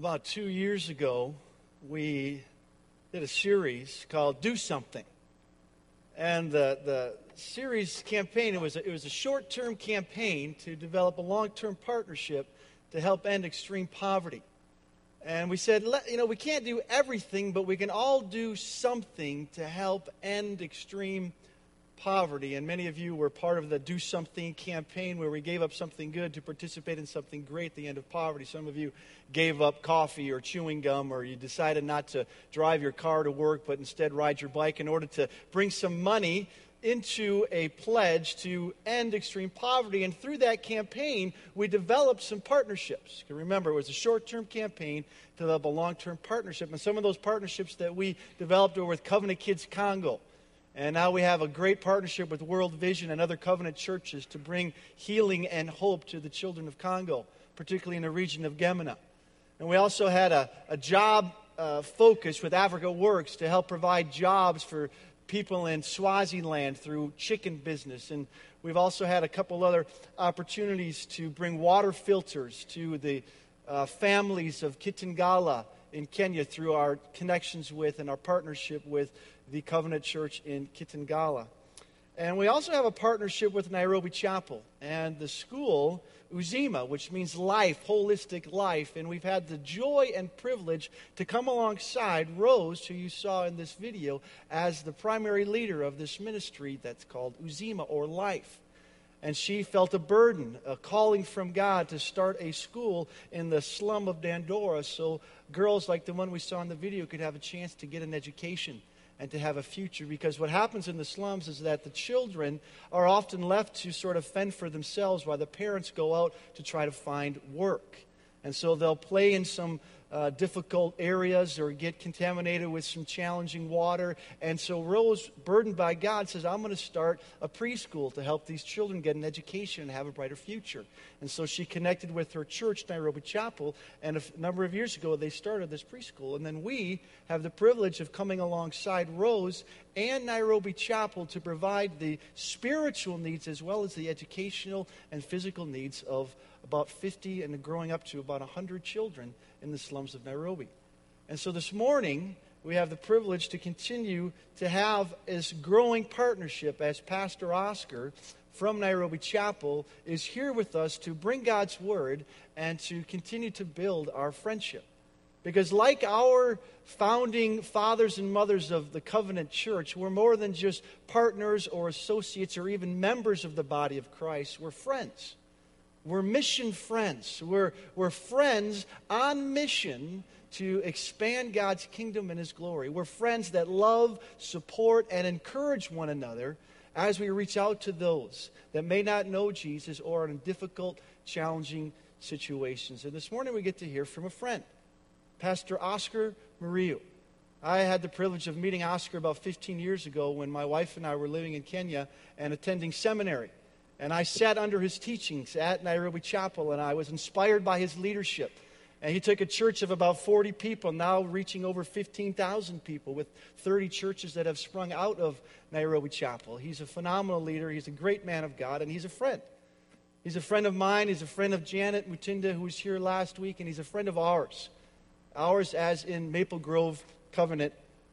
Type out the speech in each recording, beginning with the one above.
about two years ago, we did a series called Do Something. And the, the series campaign, it was a, it was a short term campaign to develop a long term partnership to help end extreme poverty. And we said, you know, we can't do everything, but we can all do something to help end extreme poverty. And many of you were part of the Do Something campaign where we gave up something good to participate in something great, the end of poverty. Some of you gave up coffee or chewing gum, or you decided not to drive your car to work, but instead ride your bike in order to bring some money into a pledge to end extreme poverty. And through that campaign, we developed some partnerships. Remember, it was a short term campaign to develop a long term partnership. And some of those partnerships that we developed were with Covenant Kids Congo. And now we have a great partnership with World Vision and other covenant churches to bring healing and hope to the children of Congo, particularly in the region of Gemena. And we also had a, a job uh, focus with Africa Works to help provide jobs for people in Swaziland through chicken business. And we've also had a couple other opportunities to bring water filters to the uh, families of Kitengela in Kenya through our connections with and our partnership with the Covenant Church in Kitengela. And we also have a partnership with Nairobi Chapel and the school Uzima, which means life, holistic life. And we've had the joy and privilege to come alongside Rose, who you saw in this video, as the primary leader of this ministry that's called Uzima or Life. And she felt a burden, a calling from God to start a school in the slum of Dandora so girls like the one we saw in the video could have a chance to get an education and to have a future. Because what happens in the slums is that the children are often left to sort of fend for themselves while the parents go out to try to find work. And so they'll play in some uh, difficult areas or get contaminated with some challenging water. And so Rose, burdened by God, says, I'm going to start a preschool to help these children get an education and have a brighter future. And so she connected with her church, Nairobi Chapel, and a number of years ago they started this preschool. And then we have the privilege of coming alongside Rose and Nairobi Chapel to provide the spiritual needs as well as the educational and physical needs of about 50 and growing up to about 100 children in the slums of Nairobi. And so this morning, we have the privilege to continue to have this growing partnership as Pastor Oscar from Nairobi Chapel is here with us to bring God's word and to continue to build our friendship. Because, like our founding fathers and mothers of the covenant church, we're more than just partners or associates or even members of the body of Christ. We're friends. We're mission friends. We're, we're friends on mission to expand God's kingdom and His glory. We're friends that love, support, and encourage one another as we reach out to those that may not know Jesus or are in difficult, challenging situations. And this morning we get to hear from a friend, Pastor Oscar Muriu. I had the privilege of meeting Oscar about 15 years ago when my wife and I were living in Kenya and attending seminary. And I sat under his teachings at Nairobi Chapel, and I was inspired by his leadership. And he took a church of about 40 people, now reaching over 15,000 people, with 30 churches that have sprung out of Nairobi Chapel. He's a phenomenal leader. He's a great man of God, and he's a friend. He's a friend of mine. He's a friend of Janet Mutinda, who was here last week, and he's a friend of ours. Ours, as in Maple Grove Covenant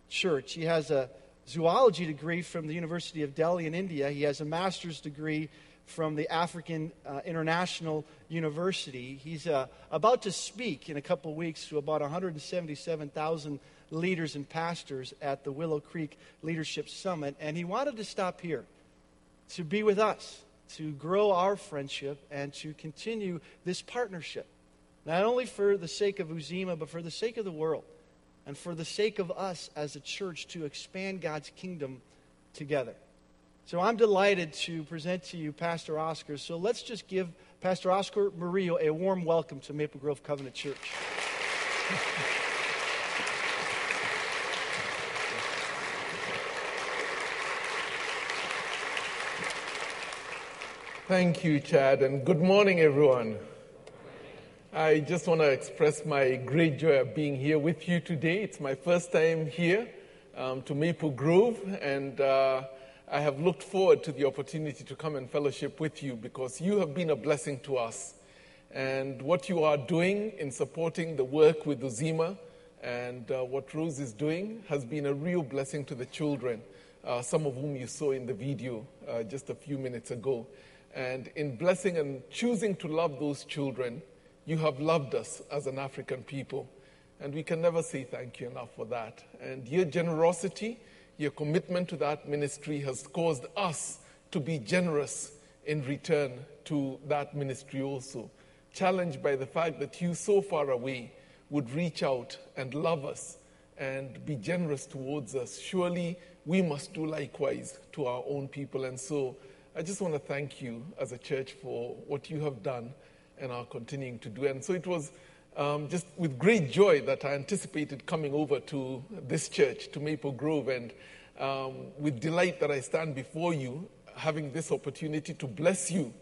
Church. He has a zoology degree from the University of Delhi in India. He has a master's degree from the African uh, International University. He's uh, about to speak in a couple weeks to about 177,000 leaders and pastors at the Willow Creek Leadership Summit, and he wanted to stop here to be with us, to grow our friendship, and to continue this partnership, not only for the sake of Uzima, but for the sake of the world, and for the sake of us as a church to expand God's kingdom together. So I'm delighted to present to you Pastor Oscar. So let's just give Pastor Oscar Muriu a warm welcome to Maple Grove Covenant Church. Thank you, Chad, and good morning, everyone. I just want to express my great joy of being here with you today. It's my first time here um, to Maple Grove, and uh, I have looked forward to the opportunity to come and fellowship with you because you have been a blessing to us. and what you are doing in supporting the work with Uzima and uh, what Rose is doing has been a real blessing to the children, uh, some of whom you saw in the video uh, just a few minutes ago. And in blessing and choosing to love those children, you have loved us as an African people. And we can never say thank you enough for that. And your generosity, your commitment to that ministry has caused us to be generous in return to that ministry also. Challenged by the fact that you, so far away, would reach out and love us and be generous towards us. Surely we must do likewise to our own people. And so I just want to thank you as a church for what you have done and are continuing to do. And so it was um, just with great joy that I anticipated coming over to this church, to Maple Grove, and um, with delight that I stand before you, having this opportunity to bless you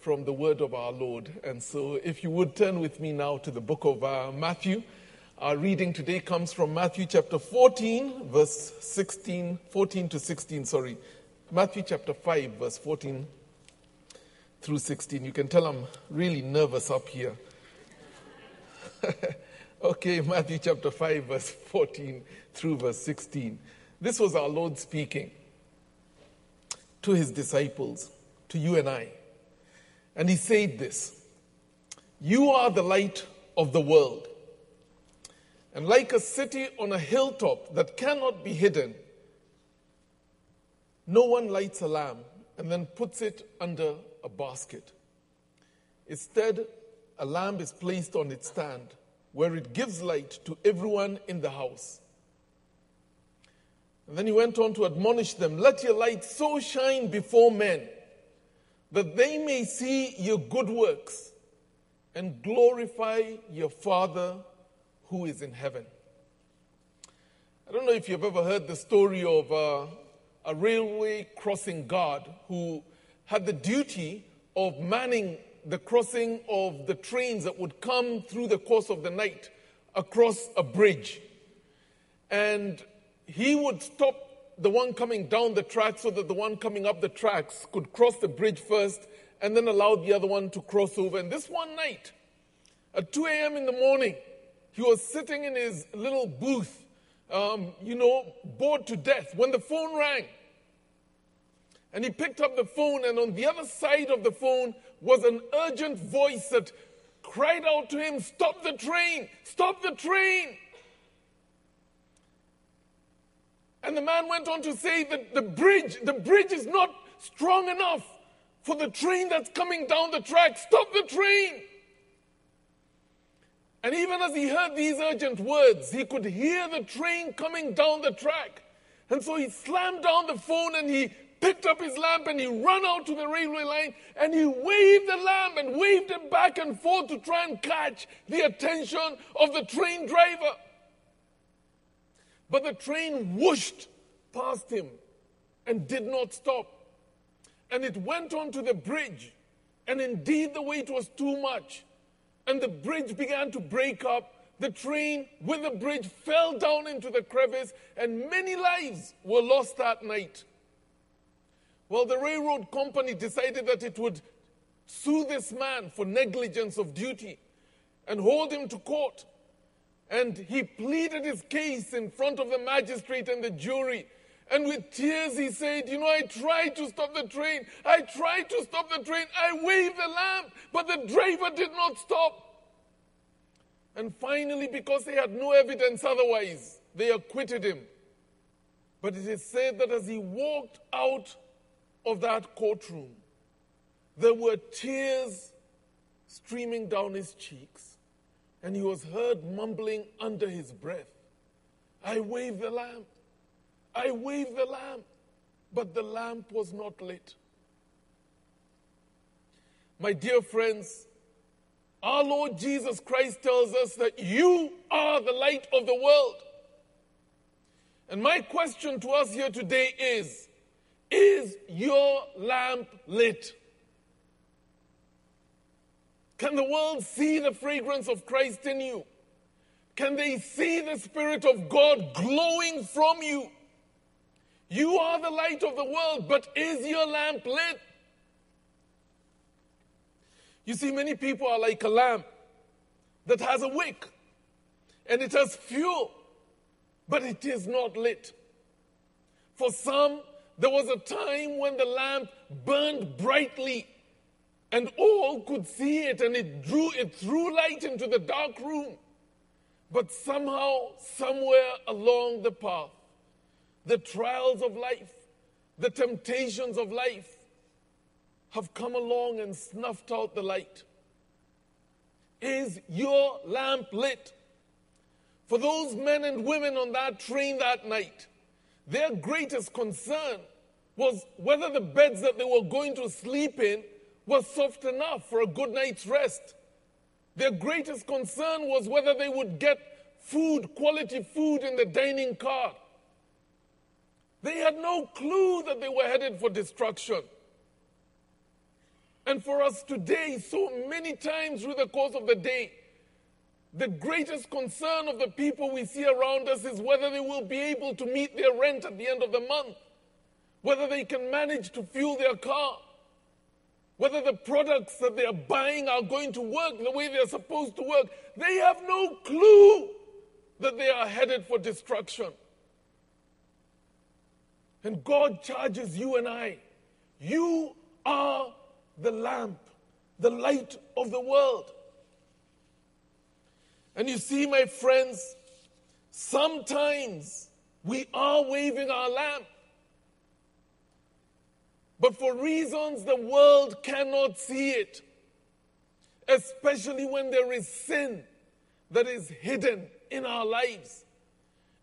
from the word of our Lord. And so, if you would turn with me now to the book of uh, Matthew. Our reading today comes from Matthew chapter 14, verse 16, 14 to 16, sorry. Matthew chapter 5, verse 14 through 16. You can tell I'm really nervous up here. okay, Matthew chapter 5, verse 14 through verse 16. This was our Lord speaking to his disciples, to you and I. And he said this You are the light of the world. And like a city on a hilltop that cannot be hidden, no one lights a lamp and then puts it under a basket. Instead, a lamp is placed on its stand where it gives light to everyone in the house. And then he went on to admonish them Let your light so shine before men that they may see your good works and glorify your Father who is in heaven. I don't know if you've ever heard the story of uh, a railway crossing guard who had the duty of manning the crossing of the trains that would come through the course of the night across a bridge. And he would stop the one coming down the track so that the one coming up the tracks could cross the bridge first and then allow the other one to cross over. And this one night, at 2 a.m. in the morning, he was sitting in his little booth, um, you know, bored to death when the phone rang. And he picked up the phone, and on the other side of the phone was an urgent voice that cried out to him, Stop the train! Stop the train! And the man went on to say that the bridge, the bridge is not strong enough for the train that's coming down the track. Stop the train! And even as he heard these urgent words, he could hear the train coming down the track. And so he slammed down the phone and he picked up his lamp and he ran out to the railway line and he waved the lamp and waved it back and forth to try and catch the attention of the train driver. But the train whooshed past him and did not stop. And it went on to the bridge. And indeed, the weight was too much. And the bridge began to break up. The train with the bridge fell down into the crevice, and many lives were lost that night. Well, the railroad company decided that it would sue this man for negligence of duty and hold him to court. And he pleaded his case in front of the magistrate and the jury. And with tears, he said, You know, I tried to stop the train. I tried to stop the train. I waved the lamp, but the driver did not stop. And finally, because they had no evidence otherwise, they acquitted him. But it is said that as he walked out of that courtroom, there were tears streaming down his cheeks, and he was heard mumbling under his breath, I waved the lamp. I waved the lamp, but the lamp was not lit. My dear friends, our Lord Jesus Christ tells us that you are the light of the world. And my question to us here today is is your lamp lit? Can the world see the fragrance of Christ in you? Can they see the Spirit of God glowing from you? You are the light of the world, but is your lamp lit? You see, many people are like a lamp that has a wick and it has fuel, but it is not lit. For some, there was a time when the lamp burned brightly and all could see it and it drew it threw light into the dark room. But somehow, somewhere along the path, the trials of life, the temptations of life have come along and snuffed out the light. Is your lamp lit? For those men and women on that train that night, their greatest concern was whether the beds that they were going to sleep in were soft enough for a good night's rest. Their greatest concern was whether they would get food, quality food in the dining car. They had no clue that they were headed for destruction. And for us today, so many times through the course of the day, the greatest concern of the people we see around us is whether they will be able to meet their rent at the end of the month, whether they can manage to fuel their car, whether the products that they are buying are going to work the way they're supposed to work. They have no clue that they are headed for destruction. And God charges you and I. You are the lamp, the light of the world. And you see, my friends, sometimes we are waving our lamp. But for reasons the world cannot see it, especially when there is sin that is hidden in our lives.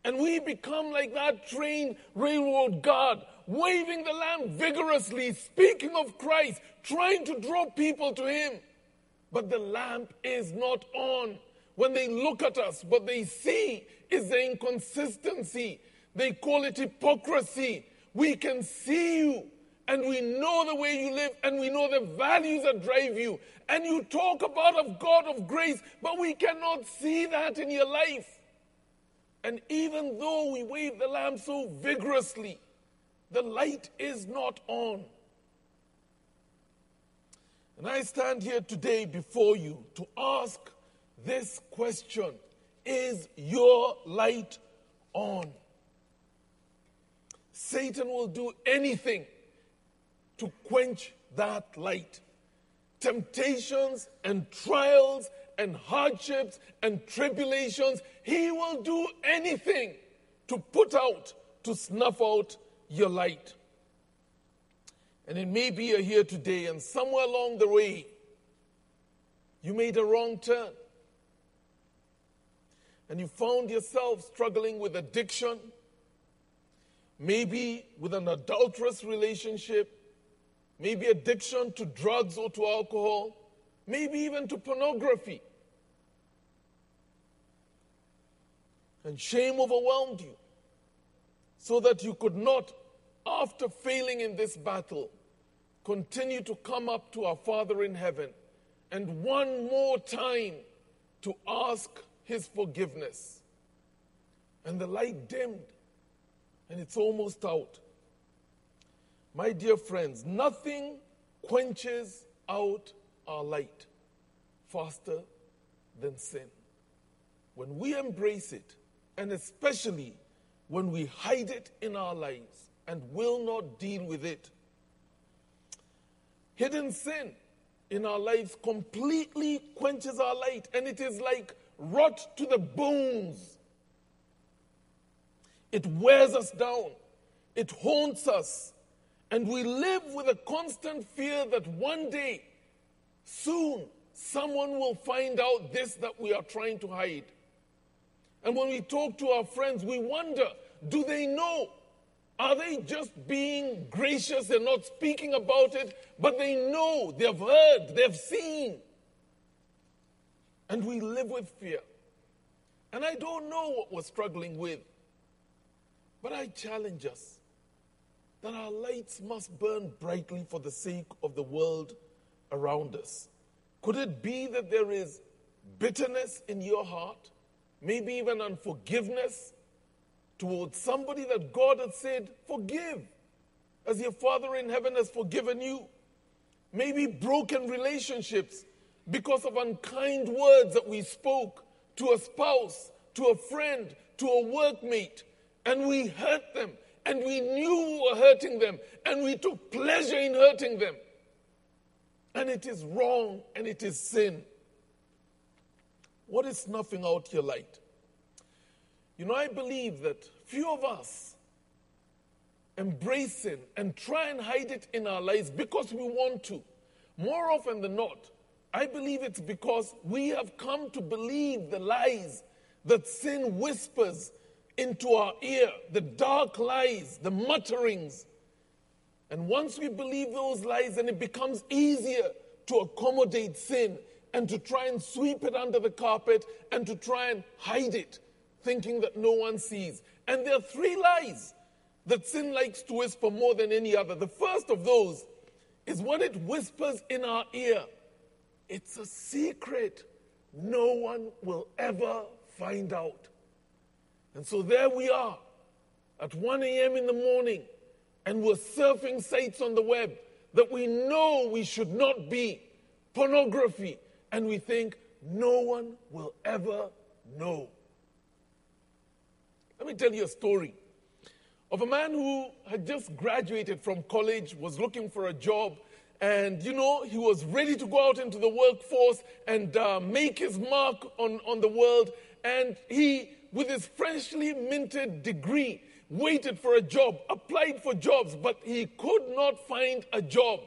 And we become like that trained railroad guard, waving the lamp vigorously, speaking of Christ, trying to draw people to Him. But the lamp is not on. When they look at us, what they see is the inconsistency. They call it hypocrisy. We can see you and we know the way you live and we know the values that drive you. And you talk about a God of grace, but we cannot see that in your life. And even though we wave the lamp so vigorously, the light is not on. And I stand here today before you to ask this question Is your light on? Satan will do anything to quench that light. Temptations and trials and hardships and tribulations, he will do anything to put out, to snuff out your light. And it may be you're here today, and somewhere along the way, you made a wrong turn. And you found yourself struggling with addiction, maybe with an adulterous relationship, maybe addiction to drugs or to alcohol, maybe even to pornography. And shame overwhelmed you so that you could not, after failing in this battle, continue to come up to our Father in heaven and one more time to ask His forgiveness. And the light dimmed and it's almost out. My dear friends, nothing quenches out our light faster than sin. When we embrace it, and especially when we hide it in our lives and will not deal with it, hidden sin in our lives completely quenches our light, and it is like rot to the bones. It wears us down, it haunts us, and we live with a constant fear that one day, soon, someone will find out this that we are trying to hide. And when we talk to our friends, we wonder do they know? Are they just being gracious and not speaking about it, but they know, they've heard, they've seen? And we live with fear. And I don't know what we're struggling with, but I challenge us that our lights must burn brightly for the sake of the world around us. Could it be that there is bitterness in your heart, maybe even unforgiveness towards somebody that God has said, forgive, as your Father in heaven has forgiven you? Maybe broken relationships because of unkind words that we spoke to a spouse, to a friend, to a workmate, and we hurt them, and we knew we were hurting them, and we took pleasure in hurting them. And it is wrong and it is sin. What is snuffing out your light? You know, I believe that few of us embrace sin and try and hide it in our lives because we want to. More often than not, I believe it's because we have come to believe the lies that sin whispers into our ear, the dark lies, the mutterings. And once we believe those lies, then it becomes easier to accommodate sin and to try and sweep it under the carpet and to try and hide it, thinking that no one sees. And there are three lies that sin likes to whisper more than any other. The first of those is what it whispers in our ear it's a secret. No one will ever find out. And so there we are at 1 a.m. in the morning, and we're surfing sites on the web that we know we should not be pornography, and we think no one will ever know. Let me tell you a story of a man who had just graduated from college, was looking for a job, and you know, he was ready to go out into the workforce and uh, make his mark on, on the world. And he, with his freshly minted degree, waited for a job, applied for jobs, but he could not find a job.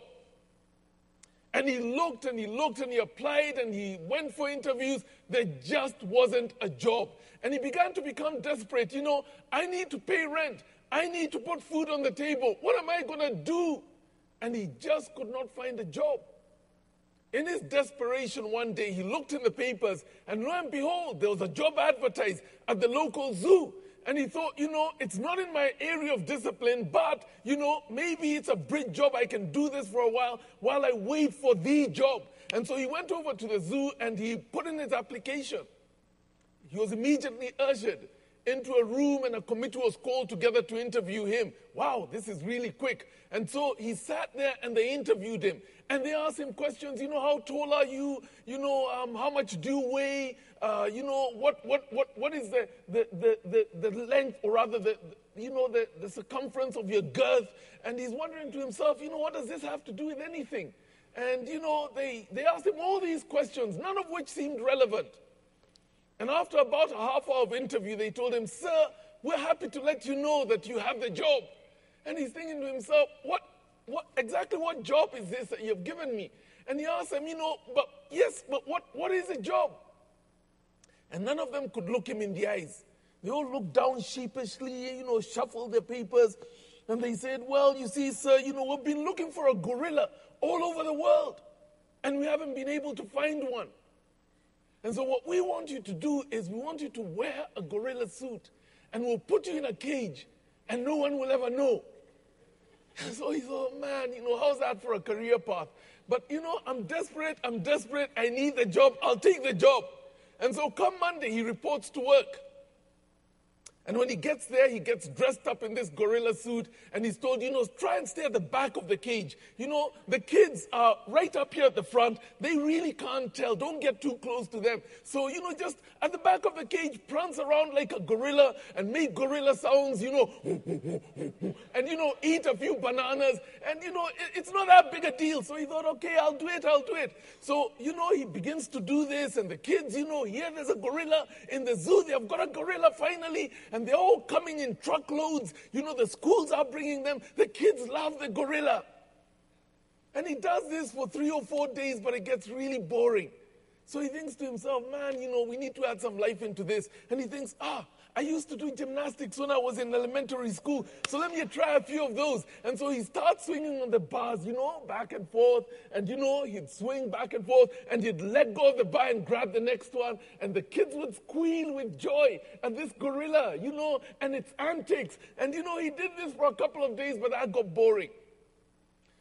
And he looked and he looked and he applied and he went for interviews. There just wasn't a job. And he began to become desperate. You know, I need to pay rent. I need to put food on the table. What am I going to do? And he just could not find a job. In his desperation, one day he looked in the papers, and lo and behold, there was a job advertised at the local zoo. And he thought, you know, it's not in my area of discipline, but, you know, maybe it's a bridge job. I can do this for a while while I wait for the job. And so he went over to the zoo and he put in his application. He was immediately ushered into a room and a committee was called together to interview him. Wow, this is really quick. And so he sat there and they interviewed him. And they asked him questions, you know, how tall are you? You know, um, how much do you weigh? Uh, you know, what, what, what, what is the, the, the, the, the length, or rather, the, you know, the, the circumference of your girth? And he's wondering to himself, you know, what does this have to do with anything? And, you know, they, they asked him all these questions, none of which seemed relevant. And after about a half hour of interview, they told him, Sir, we're happy to let you know that you have the job. And he's thinking to himself, What, what exactly what job is this that you've given me? And he asked them, You know, but yes, but what, what is a job? And none of them could look him in the eyes. They all looked down sheepishly, you know, shuffled their papers. And they said, Well, you see, sir, you know, we've been looking for a gorilla all over the world. And we haven't been able to find one. And so, what we want you to do is we want you to wear a gorilla suit and we'll put you in a cage and no one will ever know. And so he thought, oh, man, you know, how's that for a career path? But, you know, I'm desperate, I'm desperate, I need the job, I'll take the job. And so, come Monday, he reports to work. And when he gets there, he gets dressed up in this gorilla suit and he's told, you know, try and stay at the back of the cage. You know, the kids are right up here at the front. They really can't tell. Don't get too close to them. So, you know, just at the back of the cage, prance around like a gorilla and make gorilla sounds, you know, and, you know, eat a few bananas. And, you know, it's not that big a deal. So he thought, okay, I'll do it, I'll do it. So, you know, he begins to do this and the kids, you know, here there's a gorilla in the zoo. They've got a gorilla finally. And and they're all coming in truckloads. You know, the schools are bringing them. The kids love the gorilla. And he does this for three or four days, but it gets really boring. So he thinks to himself, man, you know, we need to add some life into this. And he thinks, ah, I used to do gymnastics when I was in elementary school, so let me try a few of those. And so he starts swinging on the bars, you know, back and forth. And you know, he'd swing back and forth, and he'd let go of the bar and grab the next one. And the kids would squeal with joy at this gorilla, you know, and its antics. And you know, he did this for a couple of days, but that got boring.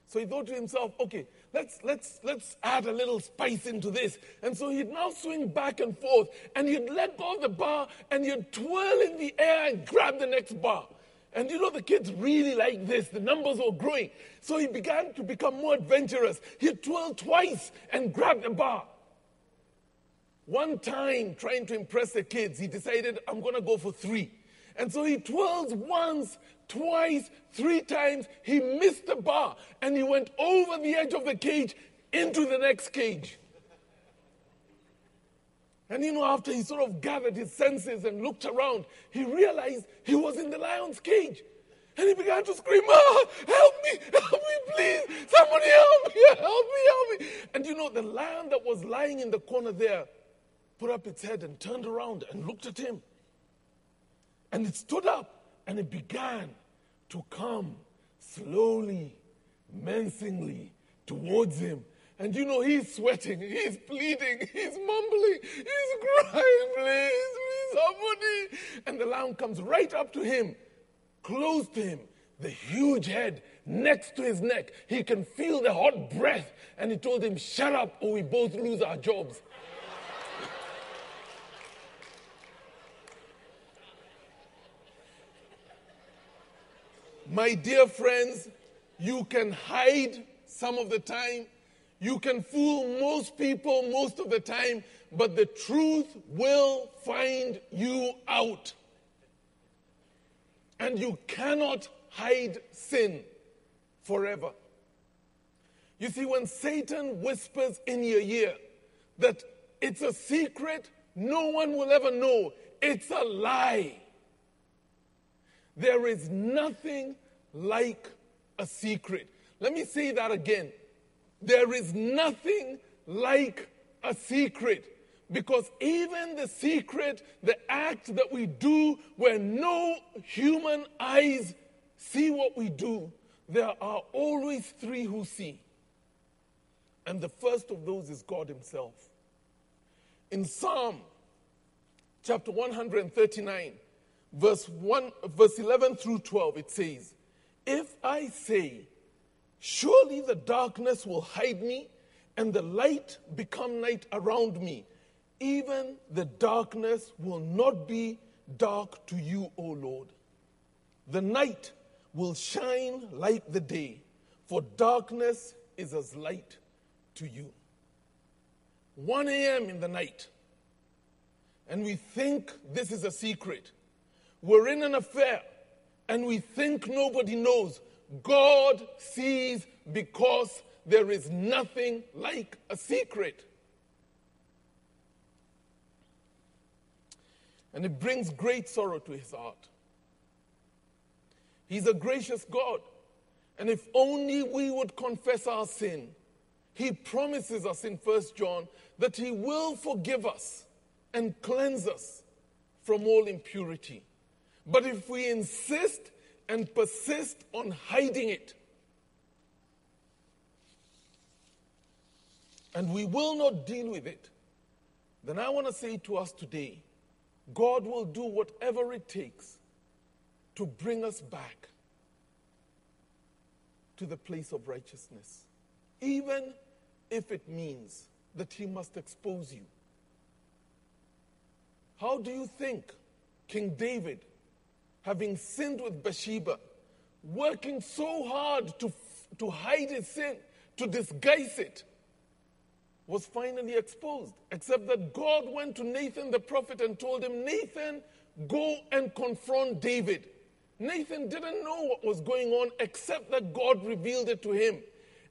So he thought to himself, okay, let's, let's, let's add a little spice into this. And so he'd now swing back and forth and he'd let go of the bar and he'd twirl in the air and grab the next bar. And you know, the kids really like this. The numbers were growing. So he began to become more adventurous. He'd twirl twice and grab the bar. one time, trying to impress the kids, he decided, I'm going to go for three. And so he twirls once, twice, three times. He missed the bar and he went over the edge of the cage into the next cage. And you know, after he sort of gathered his senses and looked around, he realized he was in the lion's cage. And he began to scream, ah, help me, help me, please. Somebody help me, help me, help me. And you know, the lion that was lying in the corner there put up its head and turned around and looked at him. And it stood up and it began to come slowly, menacingly towards him. And you know, he's sweating, he's pleading, he's mumbling, he's crying, please, please, somebody. And the lion comes right up to him, close to him, the huge head next to his neck. He can feel the hot breath. And he told him, Shut up, or we both lose our jobs. My dear friends, you can hide some of the time, you can fool most people most of the time, but the truth will find you out. And you cannot hide sin forever. You see, when Satan whispers in your ear that it's a secret no one will ever know, it's a lie. There is nothing like a secret. Let me say that again. There is nothing like a secret. Because even the secret, the act that we do where no human eyes see what we do, there are always three who see. And the first of those is God Himself. In Psalm chapter 139, verse 1 verse 11 through 12 it says if i say surely the darkness will hide me and the light become night around me even the darkness will not be dark to you o lord. The night will shine like the day for darkness is as light to you. 1 a.m. in the night. And we think this is a secret we're in an affair and we think nobody knows. God sees because there is nothing like a secret. And it brings great sorrow to his heart. He's a gracious God. And if only we would confess our sin, he promises us in 1 John that he will forgive us and cleanse us from all impurity. But if we insist and persist on hiding it, and we will not deal with it, then I want to say to us today God will do whatever it takes to bring us back to the place of righteousness, even if it means that He must expose you. How do you think King David having sinned with Bathsheba, working so hard to, to hide his sin, to disguise it, was finally exposed. Except that God went to Nathan the prophet and told him, Nathan, go and confront David. Nathan didn't know what was going on except that God revealed it to him.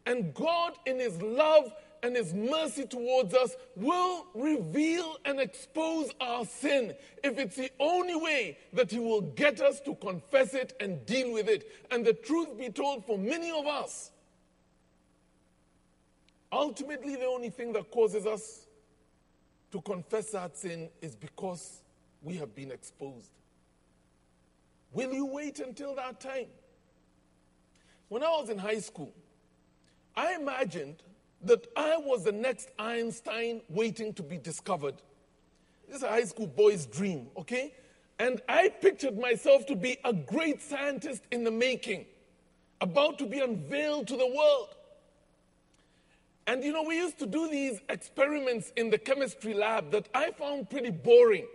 And God, in his love and his mercy towards us will reveal and expose our sin if it's the only way that he will get us to confess it and deal with it. And the truth be told, for many of us, ultimately the only thing that causes us to confess that sin is because we have been exposed. Will you wait until that time? When I was in high school, I imagined that I was the next Einstein waiting to be discovered. This is a high school boy's dream, okay? And I pictured myself to be a great scientist in the making, about to be unveiled to the world. And you know, we used to do these experiments in the chemistry lab that I found pretty boring.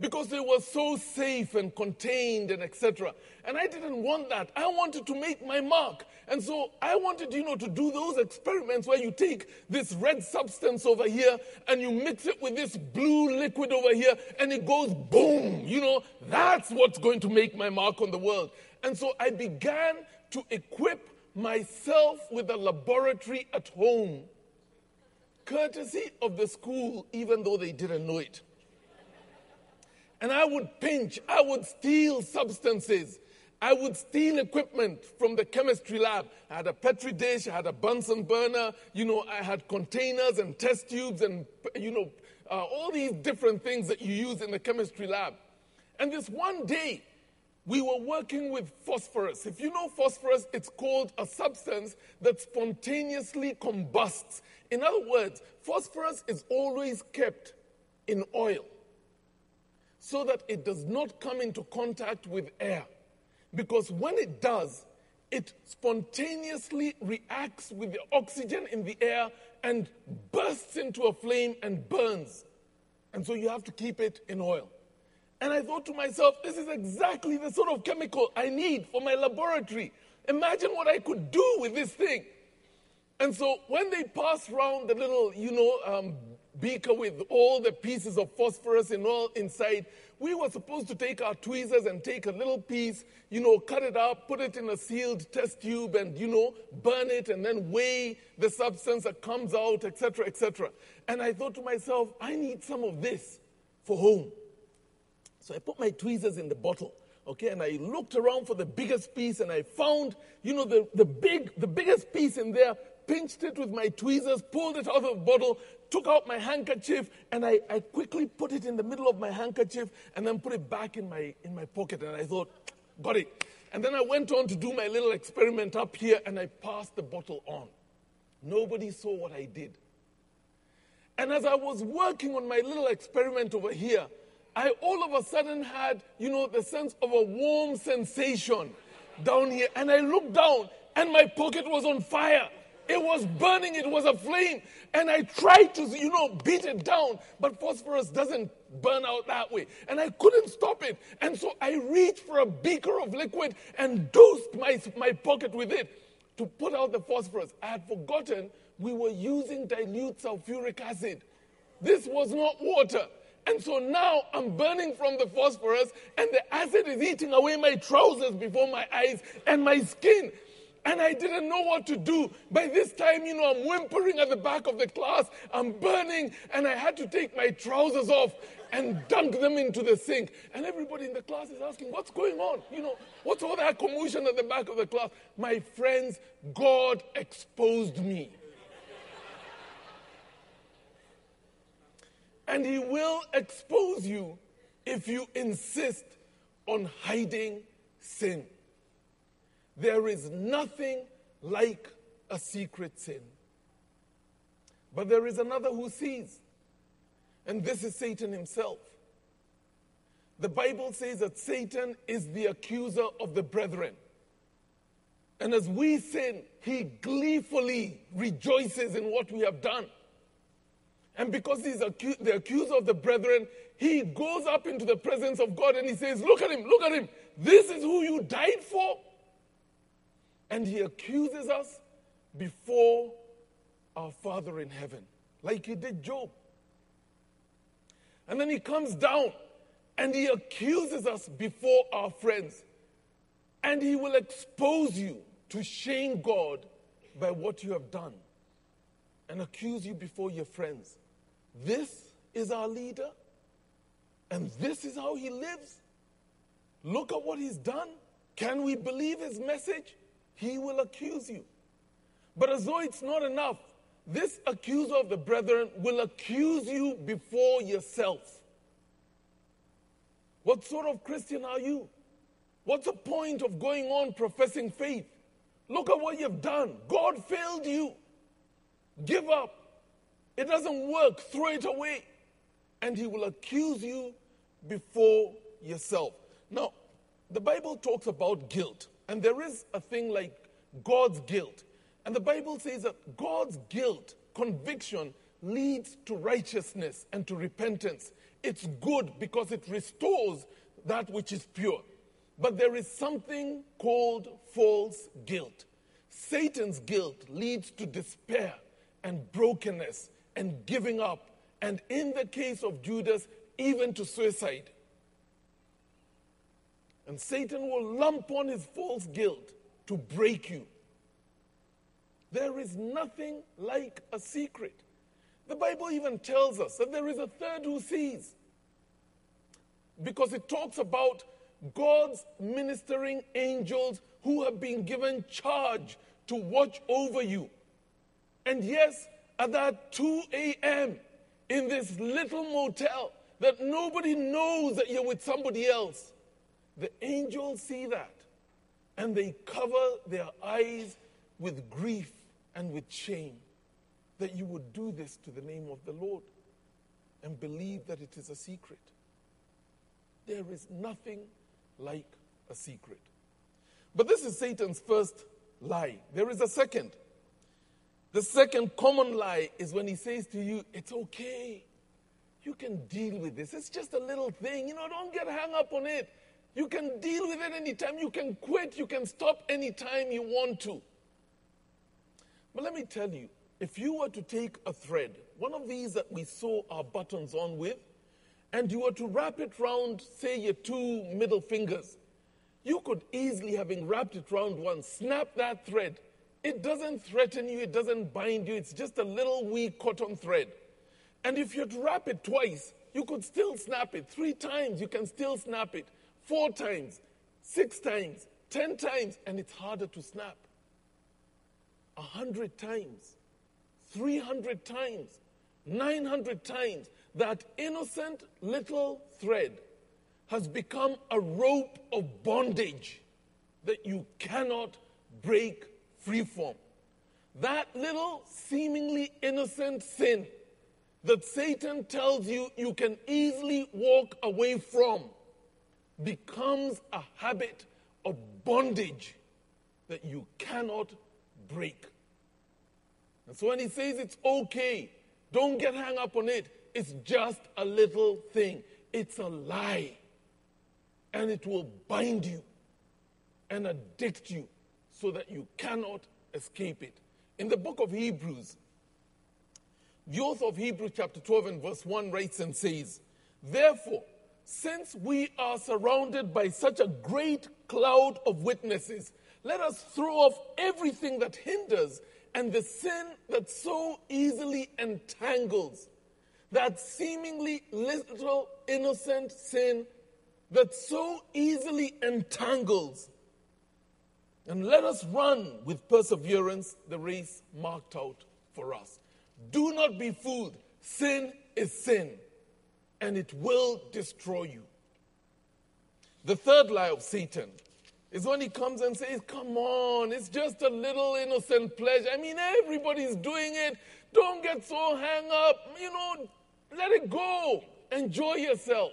because they were so safe and contained and etc. And I didn't want that. I wanted to make my mark. And so I wanted, you know, to do those experiments where you take this red substance over here and you mix it with this blue liquid over here and it goes boom. You know, that's what's going to make my mark on the world. And so I began to equip myself with a laboratory at home, courtesy of the school, even though they didn't know it. And I would pinch, I would steal substances. I would steal equipment from the chemistry lab. I had a petri dish, I had a Bunsen burner, you know, I had containers and test tubes and, you know, uh, all these different things that you use in the chemistry lab. And this one day, we were working with phosphorus. If you know phosphorus, it's called a substance that spontaneously combusts. In other words, phosphorus is always kept in oil so that it does not come into contact with air. Because when it does, it spontaneously reacts with the oxygen in the air and bursts into a flame and burns. And so you have to keep it in oil. And I thought to myself, this is exactly the sort of chemical I need for my laboratory. Imagine what I could do with this thing. And so when they passed around the little, you know, um, beaker with all the pieces of phosphorus and all inside, we were supposed to take our tweezers and take a little piece, you know, cut it up, put it in a sealed test tube and, you know, burn it and then weigh the substance that comes out, etc., etc. And I thought to myself, I need some of this for home. So I put my tweezers in the bottle, okay, and I looked around for the biggest piece and I found, you know, the, the big, the biggest piece in there, pinched it with my tweezers, pulled it out of the bottle, took out my handkerchief, and I, I quickly put it in the middle of my handkerchief and then put it back in my, in my pocket. And I thought, got it. And then I went on to do my little experiment up here and I passed the bottle on. Nobody saw what I did. And as I was working on my little experiment over here, I all of a sudden had, you know, the sense of a warm sensation down here. And I looked down and my pocket was on fire. It was burning, it was a flame. And I tried to, you know, beat it down, but phosphorus doesn't burn out that way. And I couldn't stop it. And so I reached for a beaker of liquid and dosed my, my pocket with it to put out the phosphorus. I had forgotten we were using dilute sulfuric acid. This was not water. And so now I'm burning from the phosphorus, and the acid is eating away my trousers before my eyes and my skin. And I didn't know what to do. By this time, you know, I'm whimpering at the back of the class. I'm burning, and I had to take my trousers off and dunk them into the sink. And everybody in the class is asking, What's going on? You know, what's all that commotion at the back of the class? My friends, God exposed me. And He will expose you if you insist on hiding sin. There is nothing like a secret sin. But there is another who sees, and this is Satan himself. The Bible says that Satan is the accuser of the brethren. And as we sin, he gleefully rejoices in what we have done. And because he's acu- the accuser of the brethren, he goes up into the presence of God and he says, Look at him, look at him. This is who you died for. And he accuses us before our Father in heaven, like he did Job. And then he comes down and he accuses us before our friends. And he will expose you to shame God by what you have done and accuse you before your friends. This is our leader, and this is how he lives. Look at what he's done. Can we believe his message? He will accuse you. But as though it's not enough, this accuser of the brethren will accuse you before yourself. What sort of Christian are you? What's the point of going on professing faith? Look at what you've done. God failed you. Give up. It doesn't work. Throw it away. And he will accuse you before yourself. Now, the Bible talks about guilt. And there is a thing like God's guilt. And the Bible says that God's guilt, conviction, leads to righteousness and to repentance. it's good because it restores that which is pure. But there is something called false guilt. Satan's guilt leads to despair and brokenness and giving up, and in the case of Judas, even to suicide. And Satan will lump on his false guilt to break you. There is nothing like a secret. The Bible even tells us that there is a third who sees. Because it talks about God's ministering angels who have been given charge to watch over you. And yes, at that 2 a.m. in this little motel that nobody knows that you're with somebody else, the angels see that and they cover their eyes with grief and with shame that you would do this to the name of the Lord and believe that it is a secret. There is nothing like a secret. But this is Satan's first lie. There is a second. The second common lie is when he says to you, It's okay. You can deal with this. It's just a little thing. You know, don't get hung up on it. You can deal with it anytime. You can quit. You can stop anytime you want to. But let me tell you if you were to take a thread, one of these that we sew our buttons on with, and you were to wrap it round, say, your two middle fingers, you could easily, having wrapped it round one, snap that thread. It doesn't threaten you, it doesn't bind you, it's just a little wee cotton thread. And if you'd wrap it twice, you could still snap it. Three times, you can still snap it. Four times, six times, ten times, and it's harder to snap. A hundred times, 300 times, 900 times, that innocent little thread has become a rope of bondage that you cannot break free from. That little seemingly innocent sin that Satan tells you you can easily walk away from becomes a habit of bondage that you cannot break. And so when he says it's okay, don't get hung up on it. It's just a little thing. It's a lie. And it will bind you and addict you so that you cannot escape it. In the book of Hebrews, the author of Hebrews chapter 12 and verse 1 writes and says, Therefore, since we are surrounded by such a great cloud of witnesses, let us throw off everything that hinders and the sin that so easily entangles, that seemingly little innocent sin that so easily entangles. And let us run with perseverance the race marked out for us. Do not be fooled. Sin is sin, and it will destroy you. The third lie of Satan is when he comes and says, Come on, it's just a little innocent pleasure. I mean, everybody's doing it. Don't get so hung up. You know, let it go. Enjoy yourself.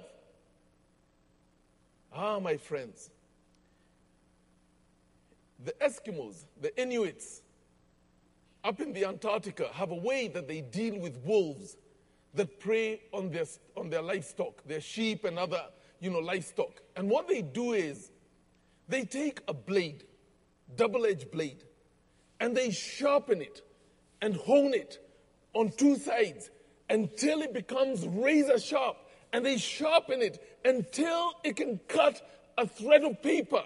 Ah, my friends. The Eskimos, the Inuits, up in the Antarctica have a way that they deal with wolves that prey on their, on their livestock, their sheep and other, you know, livestock. And what they do is they take a blade, double edged blade, and they sharpen it and hone it on two sides until it becomes razor sharp. And they sharpen it until it can cut a thread of paper.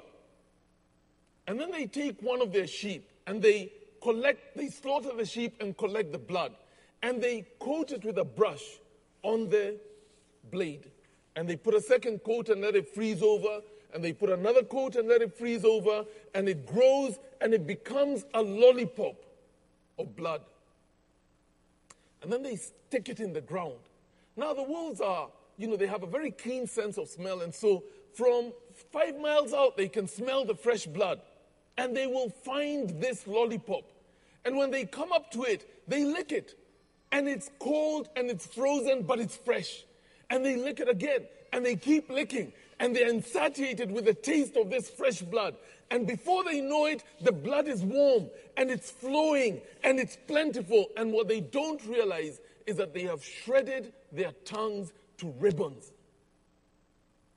And then they take one of their sheep and they collect, they slaughter the sheep and collect the blood. And they coat it with a brush on the blade. And they put a second coat and let it freeze over and they put another coat and let it freeze over, and it grows and it becomes a lollipop of blood. And then they stick it in the ground. Now, the wolves are, you know, they have a very keen sense of smell, and so from five miles out, they can smell the fresh blood, and they will find this lollipop. And when they come up to it, they lick it, and it's cold and it's frozen, but it's fresh. And they lick it again, and they keep licking, and they're insatiated with the taste of this fresh blood. And before they know it, the blood is warm and it's flowing and it's plentiful. And what they don't realize is that they have shredded their tongues to ribbons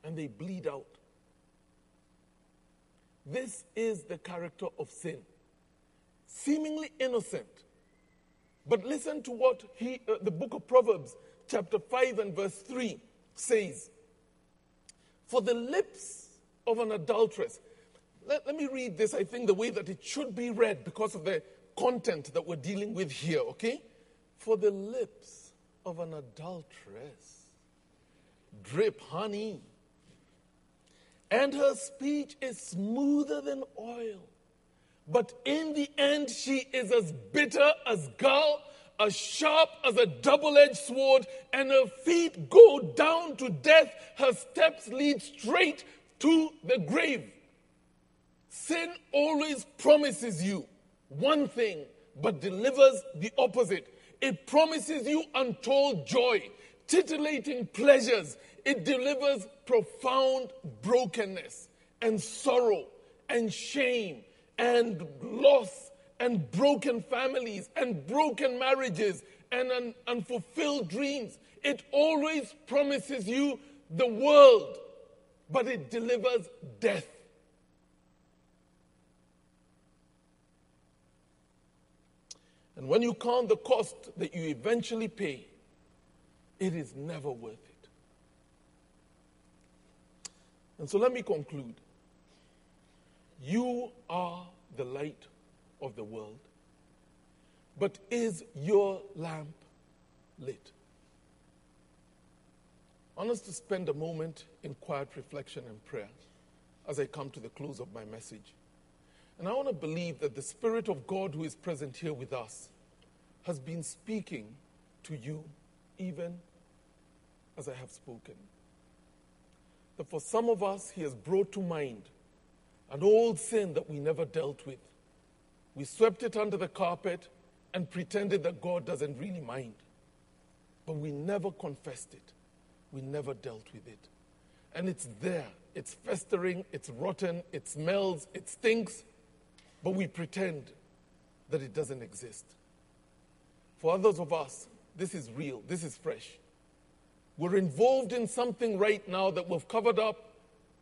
and they bleed out. This is the character of sin. Seemingly innocent. But listen to what he, uh, the book of Proverbs, chapter 5 and verse 3 says. For the lips of an adulteress. Let, let me read this, I think, the way that it should be read because of the content that we're dealing with here, okay? For the lips of an adulteress drip honey, and her speech is smoother than oil. But in the end, she is as bitter as gall, as sharp as a double edged sword, and her feet go down to death. Her steps lead straight to the grave. Sin always promises you one thing, but delivers the opposite. It promises you untold joy, titillating pleasures. It delivers profound brokenness and sorrow and shame and loss and broken families and broken marriages and un- unfulfilled dreams. It always promises you the world, but it delivers death. And when you count the cost that you eventually pay, it is never worth it. And so let me conclude. You are the light of the world. But is your lamp lit? I want us to spend a moment in quiet reflection and prayer as I come to the close of my message. And I want to believe that the Spirit of God who is present here with us has been speaking to you even as I have spoken. That for some of us, He has brought to mind an old sin that we never dealt with. We swept it under the carpet and pretended that God doesn't really mind. But we never confessed it, we never dealt with it. And it's there, it's festering, it's rotten, it smells, it stinks, but we pretend that it doesn't exist. For others of us, this is real, this is fresh. We're involved in something right now that we've covered up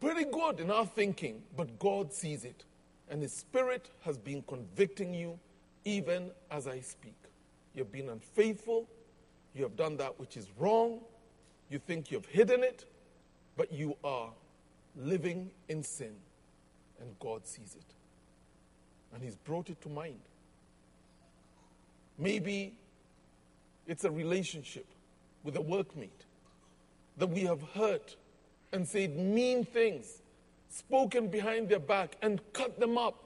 pretty good in our thinking, but God sees it. And His Spirit has been convicting you even as I speak. You've been unfaithful. You have done that which is wrong. You think you've hidden it, but you are living in sin. And God sees it. And He's brought it to mind. Maybe it's a relationship with a workmate that we have hurt and said mean things, spoken behind their back, and cut them up.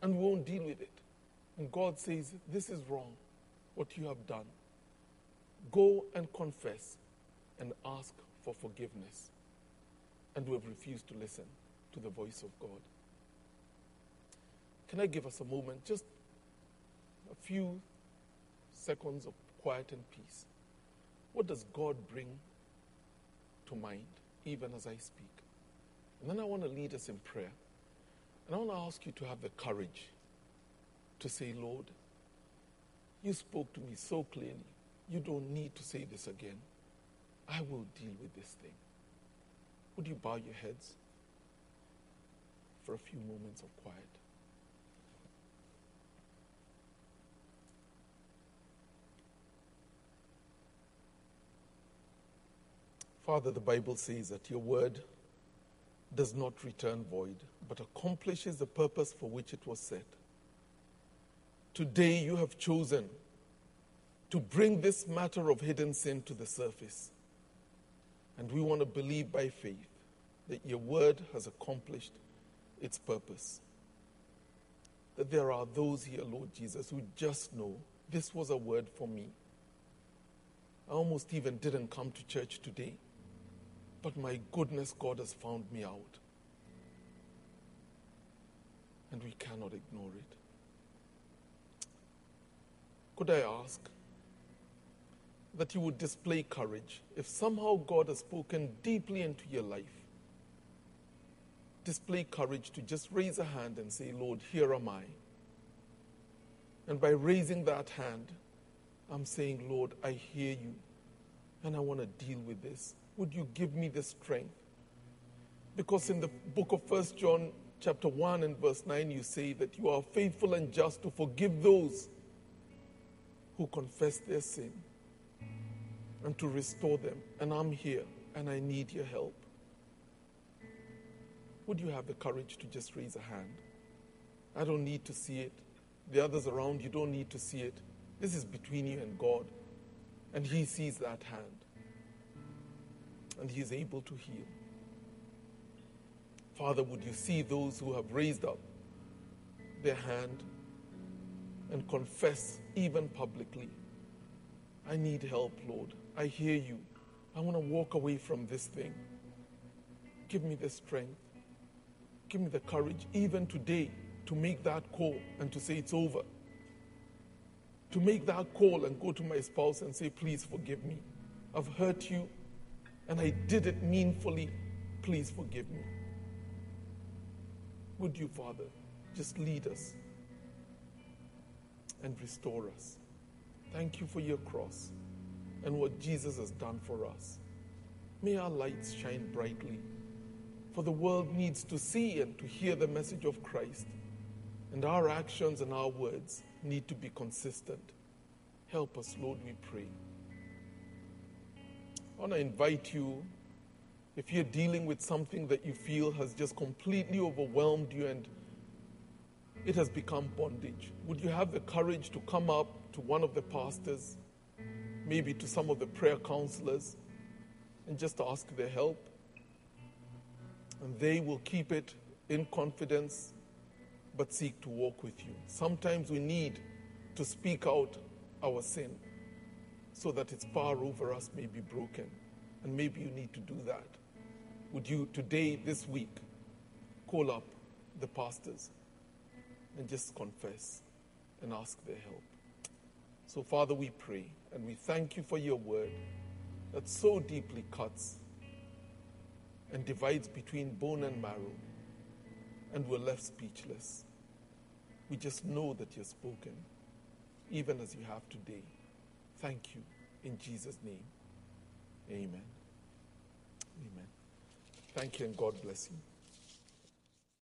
And won't deal with it. And God says, This is wrong, what you have done. Go and confess and ask for forgiveness. And we have refused to listen to the voice of God. Can I give us a moment, just a few seconds of quiet and peace? What does God bring to mind, even as I speak? And then I want to lead us in prayer. And I want to ask you to have the courage to say, Lord, you spoke to me so clearly. You don't need to say this again. I will deal with this thing. Would you bow your heads for a few moments of quiet? Father, the Bible says that your word does not return void, but accomplishes the purpose for which it was set. Today you have chosen to bring this matter of hidden sin to the surface. And we want to believe by faith that your word has accomplished its purpose. That there are those here, Lord Jesus, who just know this was a word for me. I almost even didn't come to church today. But my goodness, God has found me out. And we cannot ignore it. Could I ask that you would display courage if somehow God has spoken deeply into your life? Display courage to just raise a hand and say, Lord, here am I. And by raising that hand, I'm saying, Lord, I hear you. and I want to deal with this. Would you give me the strength? Because in the book of First John, chapter 1 and verse 9, you say that you are faithful and just to forgive those who confess their sin and to restore them. And I'm here and I need your help. Would you have the courage to just raise a hand? I don't need to see it. The others around you don't need to see it. This is between you and God. And He sees that hand. And He is able to heal. Father, would you see those who have raised up their hand and confess even publicly? I need help, Lord. I hear you. I want to walk away from this thing. Give me the strength. Give me the courage, even today, to make that call and to say it's over. To make that call and go to my spouse and say, please forgive me. I've hurt you and I did it meanfully. Please forgive me. Would you, Father, just lead us and restore us? Thank you for your cross and what Jesus has done for us. May our lights shine brightly, for the world needs to see and to hear the message of Christ, and our actions and our words need to be consistent. Help us, Lord, we pray. I want to invite you, if you're dealing with something that you feel has just completely overwhelmed you and it has become bondage, would you have the courage to come up to one of the pastors, maybe to some of the prayer counselors, and just ask their help? And they will keep it in confidence but seek to walk with you. Sometimes we need to speak out our sin so that its power over us may be broken. And maybe you need to do that. Would you today, this week, call up the pastors and just confess and ask their help? So, Father, we pray and we thank you for your word that so deeply cuts and divides between bone and marrow, and we're left speechless. We just know that you're spoken, even as you have today. Thank you. In Jesus' name, amen. Amen. Thank you, and God bless you.